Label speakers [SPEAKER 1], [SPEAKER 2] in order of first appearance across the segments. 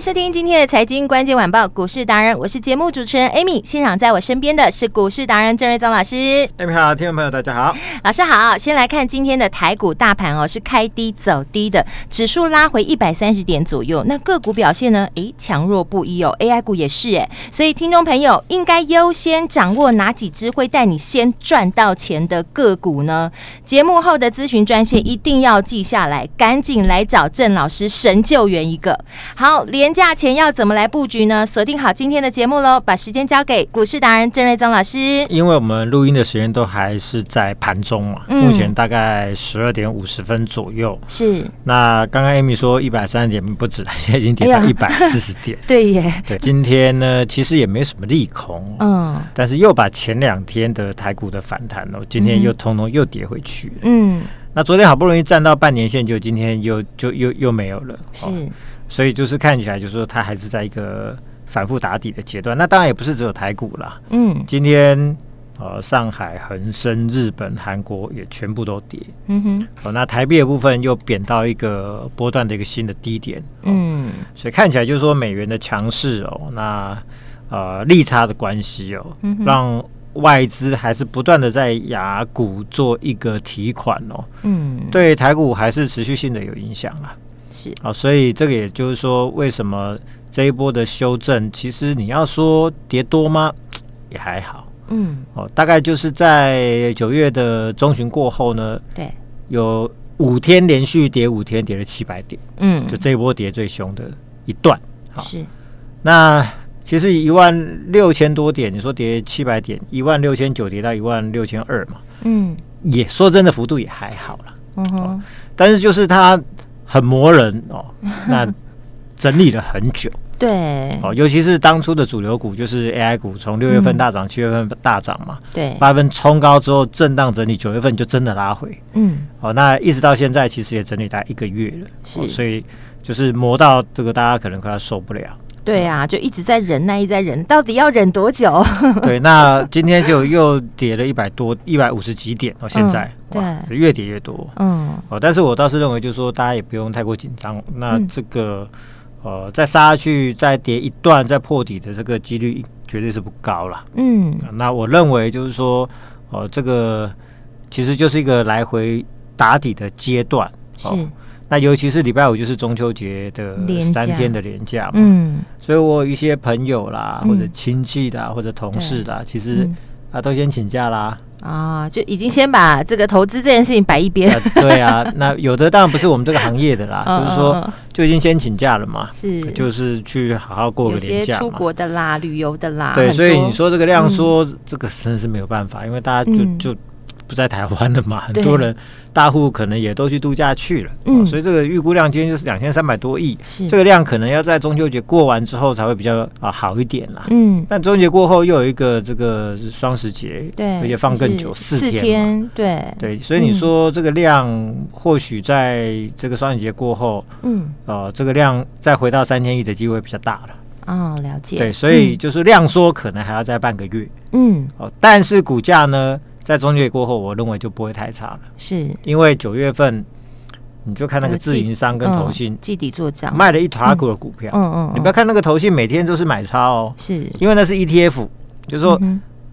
[SPEAKER 1] 迎收听今天的财经关键晚报股市达人，我是节目主持人 Amy。现场在我身边的是股市达人郑瑞宗老师。
[SPEAKER 2] Amy 好，听众朋友大家好，
[SPEAKER 1] 老师好。先来看今天的台股大盘哦，是开低走低的，指数拉回一百三十点左右。那个股表现呢？诶，强弱不一哦，AI 股也是诶。所以听众朋友应该优先掌握哪几只会带你先赚到钱的个股呢？节目后的咨询专线一定要记下来，赶紧来找郑老师神救援一个。好。连假前要怎么来布局呢？锁定好今天的节目喽，把时间交给股市达人郑瑞宗老师。
[SPEAKER 2] 因为我们录音的时间都还是在盘中嘛，嗯、目前大概十二点五十分左右。
[SPEAKER 1] 是。
[SPEAKER 2] 那刚刚 Amy 说一百三十点不止，现在已经跌到一百四十点。
[SPEAKER 1] 哎、对耶。
[SPEAKER 2] 对，今天呢，其实也没什么利空。嗯。但是又把前两天的台股的反弹哦，今天又通通又跌回去。嗯。那昨天好不容易站到半年线，就今天又就又又没有了。是。哦所以就是看起来，就是说它还是在一个反复打底的阶段。那当然也不是只有台股啦。嗯，今天呃，上海、恒生、日本、韩国也全部都跌。嗯哼。哦，那台币的部分又贬到一个波段的一个新的低点。哦、嗯。所以看起来就是说美元的强势哦，那呃利差的关系哦，嗯、让外资还是不断的在雅股做一个提款哦。嗯。对台股还是持续性的有影响啊。是啊，所以这个也就是说，为什么这一波的修正，其实你要说跌多吗？也还好。嗯，哦，大概就是在九月的中旬过后呢，对，有五天连续跌五天，跌了七百点。嗯，就这一波跌最凶的一段。好，是。那其实一万六千多点，你说跌七百点，一万六千九跌到一万六千二嘛。嗯，也说真的幅度也还好了。嗯哼、哦，但是就是它。很磨人哦，那整理了很久，
[SPEAKER 1] 对。
[SPEAKER 2] 哦，尤其是当初的主流股就是 AI 股，从六月份大涨，七、嗯、月份大涨嘛，对，八月份冲高之后震荡整理，九月份就真的拉回，嗯，哦，那一直到现在其实也整理大概一个月了，是、哦，所以就是磨到这个大家可能快要受不了。
[SPEAKER 1] 对啊，就一直在忍耐，一直在忍，到底要忍多久？
[SPEAKER 2] 对，那今天就又跌了一百多、一百五十几点到现在，嗯、对，越跌越多。嗯，哦，但是我倒是认为，就是说大家也不用太过紧张。那这个、嗯、呃，再杀下去，再跌一段，再破底的这个几率绝对是不高了。嗯，那我认为就是说，哦、呃，这个其实就是一个来回打底的阶段。是。那尤其是礼拜五就是中秋节的三天的连假嘛，嗯，所以我有一些朋友啦，或者亲戚啦，或者同事啦，其实啊都先请假啦，
[SPEAKER 1] 啊，就已经先把这个投资这件事情摆一边。
[SPEAKER 2] 对啊，那有的当然不是我们这个行业的啦，就是说就已经先请假了嘛，是，就是去好好过个年假。嘛。
[SPEAKER 1] 出国的啦，旅游的啦，
[SPEAKER 2] 对，所以你说这个量缩，这个真的是没有办法，因为大家就就。不在台湾的嘛，很多人大户可能也都去度假去了，嗯，所以这个预估量今天就是两千三百多亿，是。这个量可能要在中秋节过完之后才会比较啊好一点啦，嗯，但中秋节过后又有一个这个双十节，对，而且放更久四天，
[SPEAKER 1] 对。
[SPEAKER 2] 对，所以你说这个量或许在这个双十节过后，嗯，呃，这个量再回到三千亿的机会比较大了，
[SPEAKER 1] 哦，了解，
[SPEAKER 2] 对，所以就是量缩可能还要再半个月，嗯，哦，但是股价呢？在中秋节过后，我认为就不会太差了，是。因为九月份你就看那个自营商跟投信
[SPEAKER 1] 季底做账。
[SPEAKER 2] 卖了一团股的股票，嗯嗯，你不要看那个投信每天都是买超哦，是。因为那是 ETF，就是说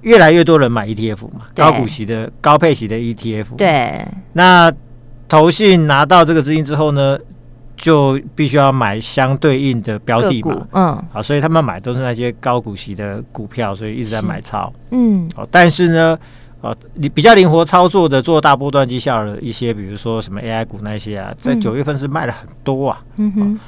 [SPEAKER 2] 越来越多人买 ETF 嘛，高股息的高配息的 ETF，对，那投信拿到这个资金之后呢，就必须要买相对应的标的嘛，嗯，好，所以他们买都是那些高股息的股票，所以一直在买超，嗯，好，但是呢。哦，你比较灵活操作的做大波段绩效的一些，比如说什么 AI 股那些啊，在九月份是卖了很多啊。嗯哼，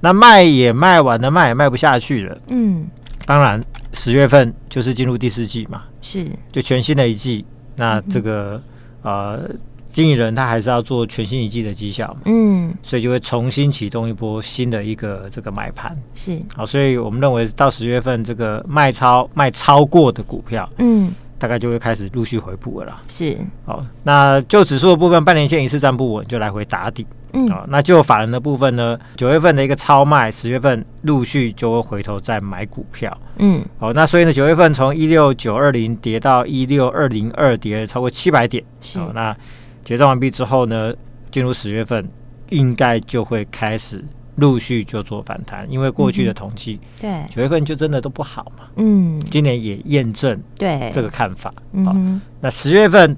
[SPEAKER 2] 那卖也卖完了，卖也卖不下去了。嗯，当然十月份就是进入第四季嘛，
[SPEAKER 1] 是
[SPEAKER 2] 就全新的一季。那这个、嗯、呃，经纪人他还是要做全新一季的绩效，嗯，所以就会重新启动一波新的一个这个买盘，
[SPEAKER 1] 是
[SPEAKER 2] 好，所以我们认为到十月份这个卖超卖超过的股票，嗯，大概就会开始陆续回补了啦。
[SPEAKER 1] 是
[SPEAKER 2] 好，那就指数的部分，半年线一次站不稳，就来回打底。嗯，好，那就法人的部分呢，九月份的一个超卖，十月份陆续就会回头再买股票。嗯，好，那所以呢，九月份从一六九二零跌到一六二零二，跌了超过七百点。是，好，那结账完毕之后呢，进入十月份，应该就会开始陆续就做反弹，因为过去的统计，对，九月份就真的都不好嘛。嗯，今年也验证对这个看法。嗯，那十月份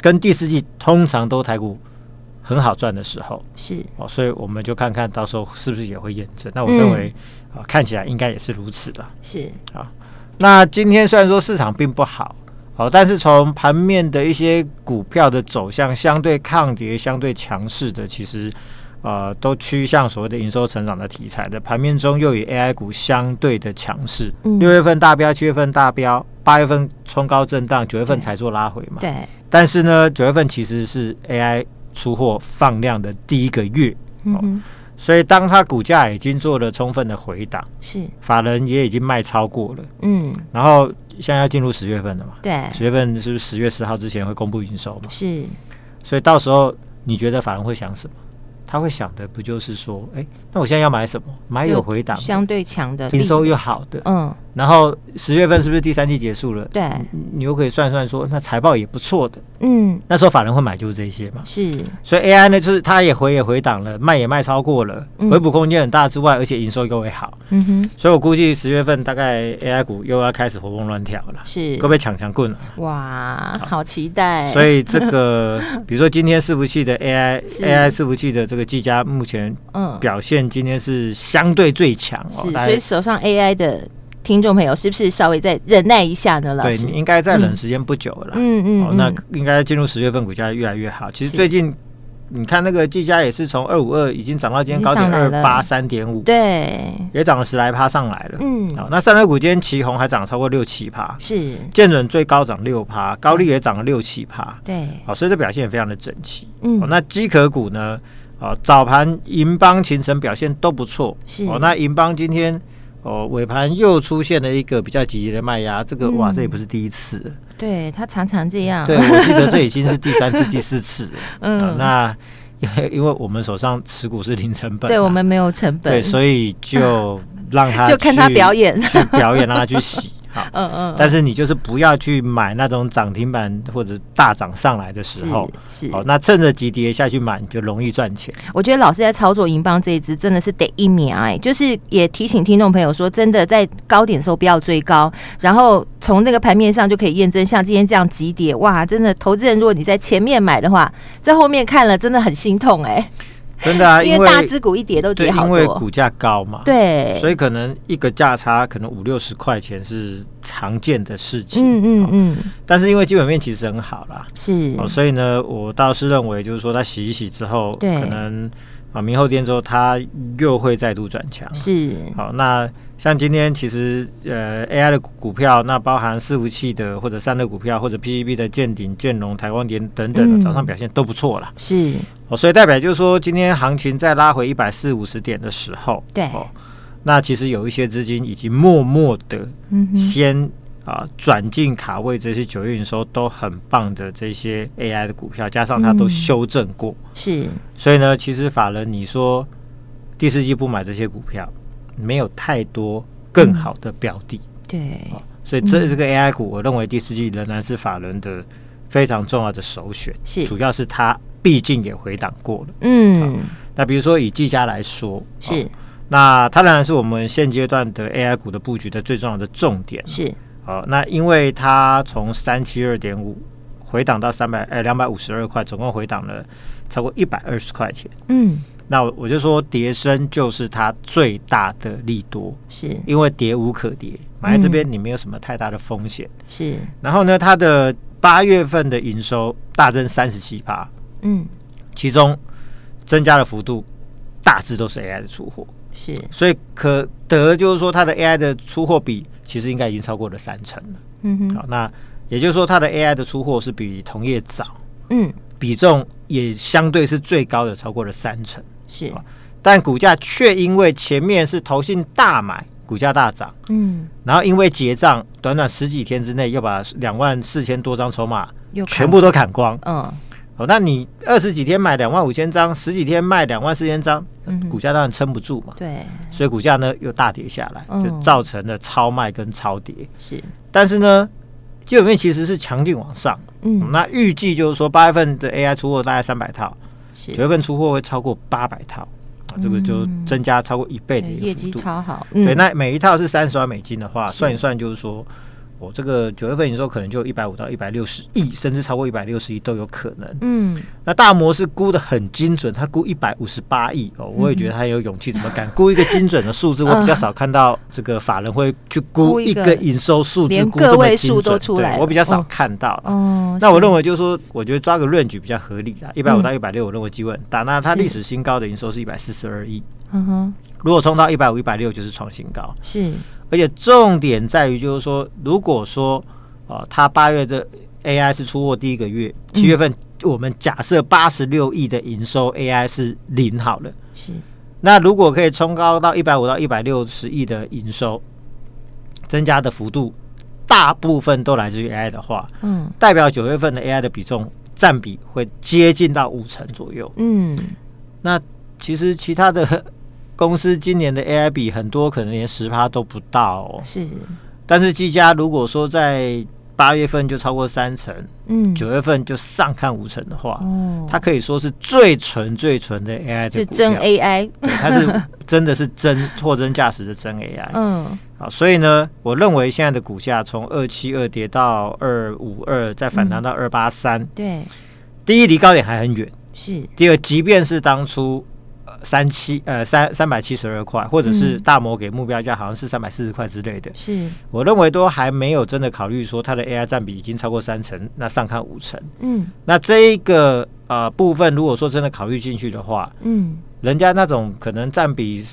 [SPEAKER 2] 跟第四季通常都台股。很好赚的时候是哦，所以我们就看看到时候是不是也会验证。那我认为啊，看起来应该也是如此的。是啊，那今天虽然说市场并不好，哦，但是从盘面的一些股票的走向，相对抗跌、相对强势的，其实呃都趋向所谓的营收成长的题材的。盘面中又与 AI 股相对的强势。六月份大标，七月份大标，八月份冲高震荡，九月份才做拉回嘛。对。但是呢，九月份其实是 AI。出货放量的第一个月，嗯、哦，所以当它股价已经做了充分的回档，是法人也已经卖超过了，嗯，然后现在要进入十月份了嘛，对，十月份是不是十月十号之前会公布营收嘛？是，所以到时候你觉得法人会想什么？他会想的不就是说，哎，那我现在要买什么？买有回档、
[SPEAKER 1] 相对强的、
[SPEAKER 2] 营收又好的，嗯。然后十月份是不是第三季结束了？对，你又可以算算说，那财报也不错的，嗯。那时候法人会买就是这些嘛。是。所以 AI 呢，就是它也回也回档了，卖也卖超过了，回补空间很大之外，而且营收又会好。嗯哼。所以我估计十月份大概 AI 股又要开始活蹦乱跳了。是。各位抢抢棍了。
[SPEAKER 1] 哇，好期待。
[SPEAKER 2] 所以这个，比如说今天伺服器的 AI，AI 伺服器的这个。技嘉目前嗯表现今天是相对最强，
[SPEAKER 1] 是，所以手上 AI 的听众朋友是不是稍微再忍耐一下呢？老师，
[SPEAKER 2] 对，应该再忍时间不久了，嗯嗯，哦，那应该进入十月份股价越来越好。其实最近。你看那个技嘉也是从二五二已经涨到今天高点二八三点五，对，也涨了十来趴上来了。嗯，好，那散热股今天旗红还涨超过六七趴，是，建准最高涨六趴，高丽也涨了六七趴，对，好，所以这表现也非常的整齐。嗯，那机壳股呢？啊，早盘银邦、勤诚表现都不错，是，哦，那银邦今天哦尾盘又出现了一个比较积极的卖压，这个、嗯、哇，这也不是第一次。
[SPEAKER 1] 对，他常常这样，
[SPEAKER 2] 对，我记得这已经是第三次、第四次了。嗯、啊，那因为 因为我们手上持股是零成本，
[SPEAKER 1] 对，我们没有成本，
[SPEAKER 2] 对，所以就让他
[SPEAKER 1] 就看他表演，
[SPEAKER 2] 去表演，让他去洗。好，嗯嗯，但是你就是不要去买那种涨停板或者大涨上来的时候，好，那趁着急跌下去买，你就容易赚钱。
[SPEAKER 1] 我觉得老师在操作银邦这一支真的是得一秒哎，就是也提醒听众朋友说，真的在高点的时候不要追高，然后从那个盘面上就可以验证，像今天这样急跌，哇，真的投资人如果你在前面买的话，在后面看了真的很心痛哎。
[SPEAKER 2] 真的啊，因为
[SPEAKER 1] 大支股一跌都跌好多，
[SPEAKER 2] 因为股价高嘛，对，所以可能一个价差可能五六十块钱是常见的事情，嗯嗯嗯。但是因为基本面其实很好啦，是，所以呢，我倒是认为就是说，它洗一洗之后，对，可能啊明后天之后它又会再度转强，是。好，那。像今天其实呃 AI 的股票，那包含伺服器的或者散热股票，或者 PCB 的健鼎、建龙、台光电等等的，早上表现都不错了。是哦，所以代表就是说，今天行情再拉回一百四五十点的时候，对。哦，那其实有一些资金已经默默的先啊转进卡位这些九月营收都很棒的这些 AI 的股票，加上它都修正过，是，所以呢，其实法人你说第四季不买这些股票。没有太多更好的标的，嗯、对，所以这这个 AI 股，我认为第四季仍然是法人的非常重要的首选，是，主要是它毕竟也回档过了，嗯，那比如说以技嘉来说，是，那它仍然是我们现阶段的 AI 股的布局的最重要的重点，是，好，那因为它从三七二点五回档到三百呃两百五十二块，总共回档了超过一百二十块钱，嗯。那我就说，跌升就是它最大的利多，是。因为跌无可跌，买在这边你没有什么太大的风险，是。然后呢，它的八月份的营收大增三十七趴，嗯，其中增加的幅度大致都是 AI 的出货，
[SPEAKER 1] 是，
[SPEAKER 2] 所以可得就是说它的 AI 的出货比其实应该已经超过了三成了。嗯哼，好，那也就是说它的 AI 的出货是比同业早，嗯，比重也相对是最高的，超过了三成。
[SPEAKER 1] 是，
[SPEAKER 2] 但股价却因为前面是投信大买，股价大涨，嗯，然后因为结账短短十几天之内又把两万四千多张筹码全部都砍光，嗯。哦，那你二十几天买两万五千张，十几天卖两万四千张，嗯、股价当然撑不住嘛。
[SPEAKER 1] 对，
[SPEAKER 2] 所以股价呢又大跌下来，嗯、就造成了超卖跟超跌。
[SPEAKER 1] 是，
[SPEAKER 2] 但是呢，基本面其实是强劲往上。嗯，嗯，那预计就是说八月份的 AI 出货大概三百套，九月份出货会超过八百套，啊，这个就增加超过一倍的一个幅度，
[SPEAKER 1] 业绩超好。
[SPEAKER 2] 嗯、对，那每一套是三十万美金的话，算一算就是说。我这个九月份营收可能就一百五到一百六十亿，甚至超过一百六十亿都有可能。嗯，那大摩是估的很精准，他估一百五十八亿哦，我也觉得他有勇气，怎么敢估一个精准的数字？我比较少看到这个法人会去估一个营收数字，估这么精准。对，我比较少看到。哦，那我认为就是说，我觉得抓个 range 比较合理啦，一百五到一百六，我认为机会很大。那它历史新高的营收是一百四十二亿。嗯哼，如果冲到一百五、一百六，就是创新高。
[SPEAKER 1] 是。
[SPEAKER 2] 而且重点在于，就是说，如果说，啊，它八月的 AI 是出货第一个月，七月份我们假设八十六亿的营收，AI 是零好了。是。那如果可以冲高到一百五到一百六十亿的营收，增加的幅度大部分都来自于 AI 的话，嗯，代表九月份的 AI 的比重占比会接近到五成左右。嗯。那其实其他的。公司今年的 AI 比很多可能连十趴都不到哦，
[SPEAKER 1] 是。
[SPEAKER 2] 但是技嘉如果说在八月份就超过三成，嗯，九月份就上看五成的话，哦，它可以说是最纯最纯的 AI 的，
[SPEAKER 1] 是真 AI，
[SPEAKER 2] 它是真的是真货真价实的真 AI，嗯，好，所以呢，我认为现在的股价从二七二跌到二五二，再反弹到二八三，
[SPEAKER 1] 对，
[SPEAKER 2] 第一离高点还很远，
[SPEAKER 1] 是。
[SPEAKER 2] 第二，即便是当初。三七呃三三百七十二块，或者是大摩给目标价好像是三百四十块之类的，
[SPEAKER 1] 是。
[SPEAKER 2] 我认为都还没有真的考虑说它的 AI 占比已经超过三成，那上看五成，嗯，那这一个呃部分如果说真的考虑进去的话，嗯，人家那种可能占比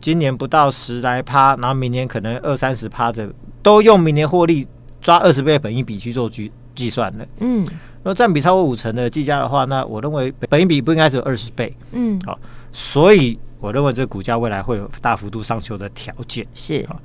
[SPEAKER 2] 今年不到十来趴，然后明年可能二三十趴的，都用明年获利抓二十倍本一比去做计计算的，嗯，那占比超过五成的计价的话，那我认为本一比不应该只有二十倍，嗯，好。所以我认为这股价未来会有大幅度上修的条件，
[SPEAKER 1] 是。
[SPEAKER 2] 啊。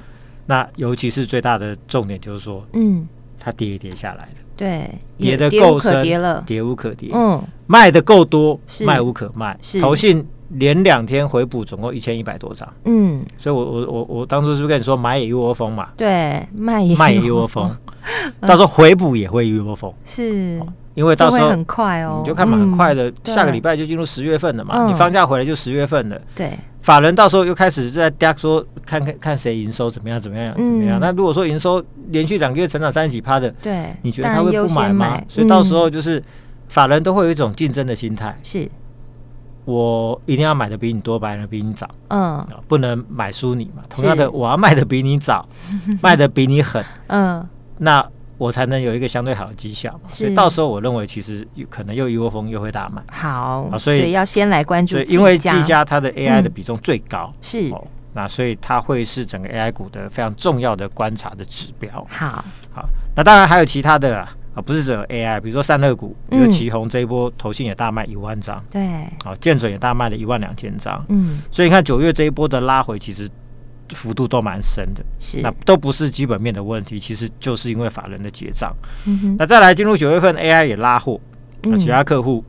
[SPEAKER 2] 那尤其是最大的重点就是说，嗯，它跌一跌下来了，
[SPEAKER 1] 对，
[SPEAKER 2] 跌的够深，跌了，跌无可跌，嗯，卖的够多，卖无可卖，是。投信连两天回补总共一千一百多张，嗯，所以我我我我当初是不是跟你说买也一窝蜂嘛？
[SPEAKER 1] 对，卖也
[SPEAKER 2] 卖也一窝蜂，到时候回补也会一窝蜂，
[SPEAKER 1] 是。
[SPEAKER 2] 因为到时候
[SPEAKER 1] 很快哦，
[SPEAKER 2] 你就看嘛，很快的，下个礼拜就进入十月份了嘛。你放假回来就十月份了。
[SPEAKER 1] 对，
[SPEAKER 2] 法人到时候又开始在嗲说，看看看谁营收怎么样怎么样怎么样。那如果说营收连续两个月成长三十几趴的，
[SPEAKER 1] 对，
[SPEAKER 2] 你觉得他会不买吗？所以到时候就是法人都会有一种竞争的心态，
[SPEAKER 1] 是，
[SPEAKER 2] 我一定要买的比你多，买的比你早，嗯，不能买输你嘛。同样的，我要卖的比你早，卖的比你狠，嗯，那。我才能有一个相对好的绩效嘛，所以到时候我认为其实有可能又一窝蜂又会大卖。
[SPEAKER 1] 好，所以要先来关注，
[SPEAKER 2] 因为技嘉它的 AI 的比重最高，
[SPEAKER 1] 是。
[SPEAKER 2] 哦，那所以它会是整个 AI 股的非常重要的观察的指标。
[SPEAKER 1] 好，
[SPEAKER 2] 好，那当然还有其他的啊，不是只有 AI，比如说散热股，比如奇宏这一波投信也大卖一万张，
[SPEAKER 1] 对，
[SPEAKER 2] 好，建准也大卖了一万两千张，嗯，所以你看九月这一波的拉回，其实。幅度都蛮深的，
[SPEAKER 1] 是
[SPEAKER 2] 那都不是基本面的问题，其实就是因为法人的结账。嗯、哼那再来进入九月份，AI 也拉货，那其他客户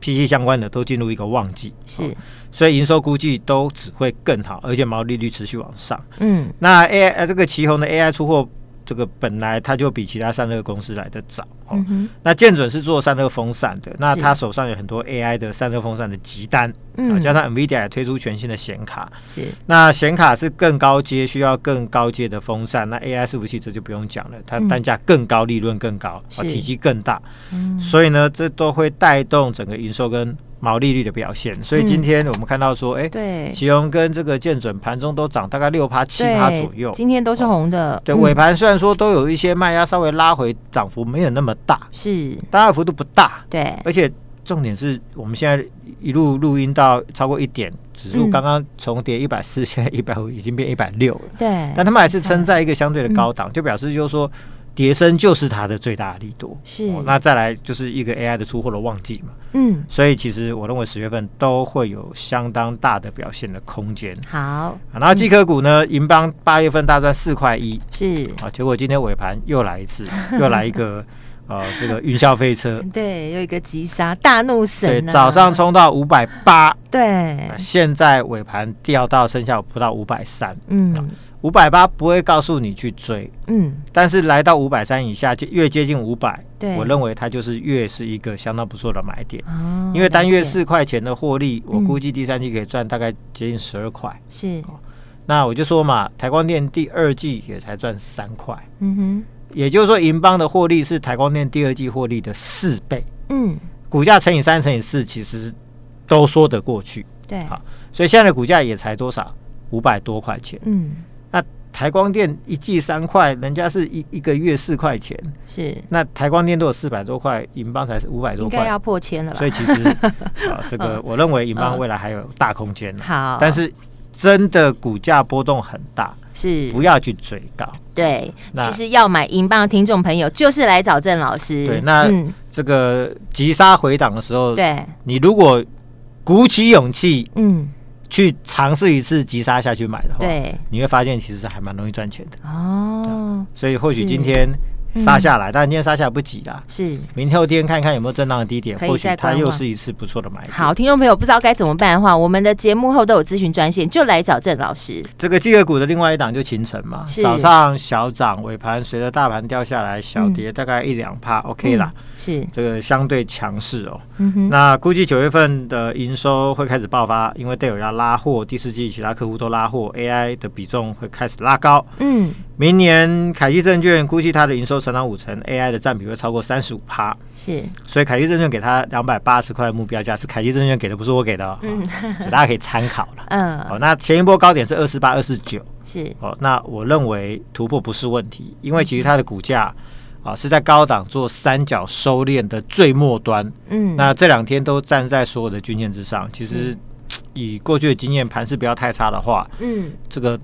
[SPEAKER 2] PC 相关的都进入一个旺季，是、哦，所以营收估计都只会更好，而且毛利率持续往上。嗯，那 AI 呃这个旗红的 AI 出货。这个本来它就比其他散热公司来的早，哦。嗯、那建准是做散热风扇的，那他手上有很多 AI 的散热风扇的急单，嗯、加上 NVIDIA 也推出全新的显卡，是。那显卡是更高阶，需要更高阶的风扇，那 AI 伺服器这就不用讲了，它单价更高，利润更高，是。体积更大，嗯、所以呢，这都会带动整个营收跟。毛利率的表现，所以今天我们看到说，哎、嗯，对，奇鋐跟这个建准盘中都涨大概六趴七趴左右，
[SPEAKER 1] 今天都是红的。
[SPEAKER 2] 哦、对，尾盘虽然说都有一些卖压，稍微拉回，涨幅没有那么大，
[SPEAKER 1] 是，
[SPEAKER 2] 当然幅度不大，
[SPEAKER 1] 对，
[SPEAKER 2] 而且重点是我们现在一路录音到超过一点，指数刚刚重叠一百四，现在一百五已经变一百六了。
[SPEAKER 1] 对，
[SPEAKER 2] 但他们还是撑在一个相对的高档，就表示就是说。跌升就是它的最大的利多，
[SPEAKER 1] 是、
[SPEAKER 2] 哦、那再来就是一个 AI 的出货的旺季嘛，嗯，所以其实我认为十月份都会有相当大的表现的空间。
[SPEAKER 1] 好，
[SPEAKER 2] 然后绩科股呢，银邦八月份大赚四块一，
[SPEAKER 1] 是。
[SPEAKER 2] 啊，结果今天尾盘又来一次，又来一个呃这个云霄飞车，
[SPEAKER 1] 对，又一个急杀大怒神、啊，
[SPEAKER 2] 对，早上冲到五百八，
[SPEAKER 1] 对，
[SPEAKER 2] 现在尾盘掉到剩下不到五百三，
[SPEAKER 1] 嗯。
[SPEAKER 2] 五百八不会告诉你去追，
[SPEAKER 1] 嗯，
[SPEAKER 2] 但是来到五百三以下，越接近五百，
[SPEAKER 1] 对，
[SPEAKER 2] 我认为它就是越是一个相当不错的买点，哦，因为单月四块钱的获利，我估计第三季可以赚大概接近十二块，
[SPEAKER 1] 是，
[SPEAKER 2] 哦，那我就说嘛，台光电第二季也才赚三块，
[SPEAKER 1] 嗯哼，
[SPEAKER 2] 也就是说银邦的获利是台光电第二季获利的四倍，
[SPEAKER 1] 嗯，
[SPEAKER 2] 股价乘以三乘以四，其实都说得过去，
[SPEAKER 1] 对，
[SPEAKER 2] 好，所以现在的股价也才多少，五百多块钱，
[SPEAKER 1] 嗯。
[SPEAKER 2] 台光电一季三块，人家是一一个月四块钱，
[SPEAKER 1] 是
[SPEAKER 2] 那台光电都有四百多块，银邦才是五百多块，
[SPEAKER 1] 应该要破千了吧？
[SPEAKER 2] 所以其实 啊，这个我认为银邦未来还有大空间。
[SPEAKER 1] 好，
[SPEAKER 2] 但是真的股价波动很大，
[SPEAKER 1] 是
[SPEAKER 2] 不要去追高。
[SPEAKER 1] 对，其实要买银邦的听众朋友，就是来找郑老师。
[SPEAKER 2] 对，那这个急杀回档的时候，
[SPEAKER 1] 对，
[SPEAKER 2] 你如果鼓起勇气，
[SPEAKER 1] 嗯。
[SPEAKER 2] 去尝试一次急杀下去买的话，
[SPEAKER 1] 对，
[SPEAKER 2] 你会发现其实还蛮容易赚钱的
[SPEAKER 1] 哦。
[SPEAKER 2] 所以或许今天。杀下来，但今天杀下来不急啦。
[SPEAKER 1] 是，
[SPEAKER 2] 明后天看看有没有震荡的低点，或许它又是一次不错的买点。
[SPEAKER 1] 好，听众朋友不知道该怎么办的话，我们的节目后都有咨询专线，就来找郑老师。
[SPEAKER 2] 这个机械股的另外一档就勤诚嘛，早上小涨，尾盘随着大盘掉下来小跌，大概一两趴，OK 啦。
[SPEAKER 1] 是，
[SPEAKER 2] 这个相对强势哦。那估计九月份的营收会开始爆发，因为戴尔要拉货，第四季其他客户都拉货，AI 的比重会开始拉高。
[SPEAKER 1] 嗯。
[SPEAKER 2] 明年凯基证券估计它的营收成长五成，AI 的占比会超过三十五趴。
[SPEAKER 1] 是，
[SPEAKER 2] 所以凯基证券给它两百八十块目标价是凯基证券给的，不是我给的哦。嗯，所以大家可以参考了。
[SPEAKER 1] 嗯，
[SPEAKER 2] 好，那前一波高点是二四八、二四九。
[SPEAKER 1] 是，
[SPEAKER 2] 哦，那我认为突破不是问题，因为其实它的股价啊是在高档做三角收敛的最末端。嗯，那这两天都站在所有的均线之上。其实 以过去的经验，盘势不要太差的话，嗯，这个。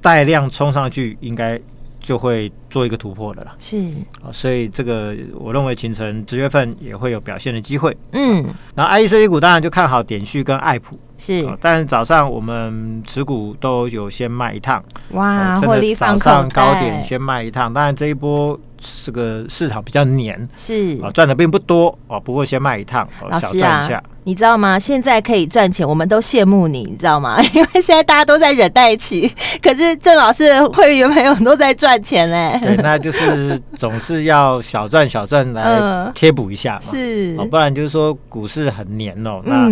[SPEAKER 2] 带量冲上去，应该就会做一个突破的了。
[SPEAKER 1] 是
[SPEAKER 2] 啊，所以这个我认为秦晨十月份也会有表现的机会。
[SPEAKER 1] 嗯，
[SPEAKER 2] 然后 IC 设计股当然就看好点序跟爱普。
[SPEAKER 1] 是，
[SPEAKER 2] 但是早上我们持股都有先卖一趟。
[SPEAKER 1] 哇，获利放口
[SPEAKER 2] 袋。早上高点先卖一趟，当然这一波这个市场比较黏，
[SPEAKER 1] 是
[SPEAKER 2] 啊，赚的并不多哦。不过先卖一趟，
[SPEAKER 1] 老师啊，
[SPEAKER 2] 小赚一下。
[SPEAKER 1] 你知道吗？现在可以赚钱，我们都羡慕你，你知道吗？因为现在大家都在忍耐期，可是郑老师的会员朋友都在赚钱嘞。
[SPEAKER 2] 对，那就是总是要小赚小赚来 贴补一下嘛。
[SPEAKER 1] 是，
[SPEAKER 2] 不然就是说股市很黏哦。那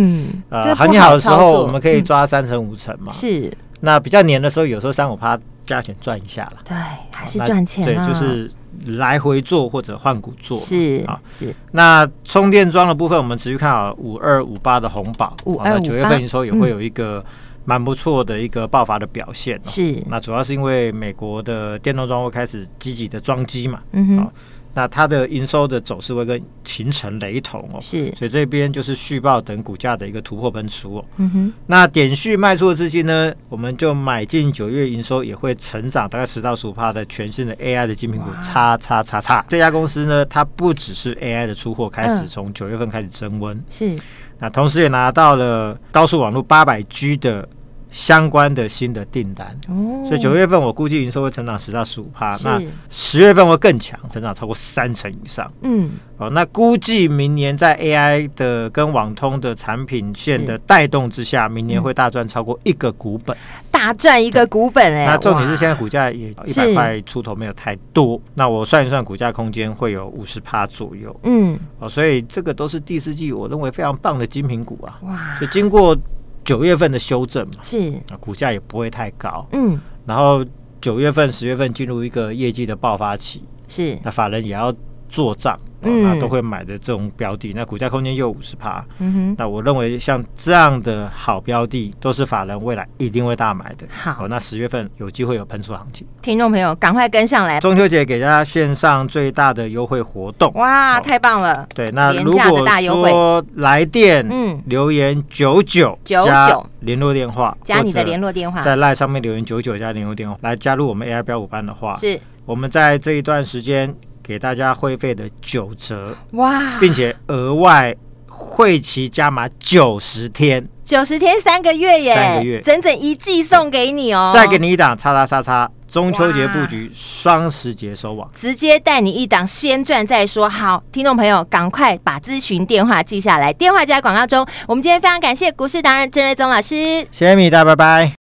[SPEAKER 2] 呃，行情好的时候我们可以抓三成五成嘛。
[SPEAKER 1] 是。
[SPEAKER 2] 那比较黏的时候，有时候三五趴加钱赚一下了。
[SPEAKER 1] 对，还是赚钱。
[SPEAKER 2] 对，就是。来回做或者换股做
[SPEAKER 1] 是啊，是。
[SPEAKER 2] 那充电桩的部分，我们持续看好五二五八的红宝，
[SPEAKER 1] 五二五八，
[SPEAKER 2] 九月份营收也会有一个蛮不错的一个爆发的表现。
[SPEAKER 1] 是。
[SPEAKER 2] 那主要是因为美国的电动装会开始积极的装机嘛。
[SPEAKER 1] 嗯哼。
[SPEAKER 2] 那它的营收的走势会跟勤诚雷同哦，
[SPEAKER 1] 是，
[SPEAKER 2] 所以这边就是续报等股价的一个突破喷出哦。
[SPEAKER 1] 嗯哼，
[SPEAKER 2] 那点续卖出的资金呢，我们就买进九月营收也会成长大概十到十五趴的全新的 AI 的精品股，叉叉叉叉。这家公司呢，它不只是 AI 的出货开始从九月份开始增温，
[SPEAKER 1] 是，
[SPEAKER 2] 那同时也拿到了高速网络八百 G 的。相关的新的订单，
[SPEAKER 1] 哦，
[SPEAKER 2] 所以九月份我估计营收会成长十到十五趴，那十月份会更强，成长超过三成以上。
[SPEAKER 1] 嗯，
[SPEAKER 2] 哦，那估计明年在 AI 的跟网通的产品线的带动之下，明年会大赚超过一个股本，
[SPEAKER 1] 大赚一个股本哎。
[SPEAKER 2] 那重点是现在股价也一百块出头，没有太多。那我算一算，股价空间会有五十趴左右。
[SPEAKER 1] 嗯，
[SPEAKER 2] 哦，所以这个都是第四季我认为非常棒的精品股啊。
[SPEAKER 1] 哇，
[SPEAKER 2] 就经过。九月份的修正嘛，
[SPEAKER 1] 是。
[SPEAKER 2] 啊，股价也不会太高，
[SPEAKER 1] 嗯，
[SPEAKER 2] 然后九月份、十月份进入一个业绩的爆发期，
[SPEAKER 1] 是，
[SPEAKER 2] 那法人也要做账。嗯、那都会买的这种标的，那股价空间又五十趴，嗯哼，那我认为像这样的好标的，都是法人未来一定会大买的。好，那十月份有机会有喷出行情，
[SPEAKER 1] 听众朋友赶快跟上来。
[SPEAKER 2] 中秋节给大家线上最大的优惠活动，
[SPEAKER 1] 哇，太棒了！
[SPEAKER 2] 对，那如果说来电，嗯，留言九九九九。联络电话，
[SPEAKER 1] 加你的联络电话，
[SPEAKER 2] 在赖上面留言九九加联络电话。来加入我们 AI 标股班的话，是。我们在这一段时间。给大家会费的九折哇，并且额外会期加码九十天，
[SPEAKER 1] 九十天三个月耶，
[SPEAKER 2] 三个月
[SPEAKER 1] 整整一季送给你哦。
[SPEAKER 2] 再给你一档，叉叉叉叉，中秋节布局，双十节收网，
[SPEAKER 1] 直接带你一档先赚再说。好，听众朋友，赶快把咨询电话记下来，电话就在广告中。我们今天非常感谢股市达人郑瑞宗老师，
[SPEAKER 2] 谢谢米大，拜拜。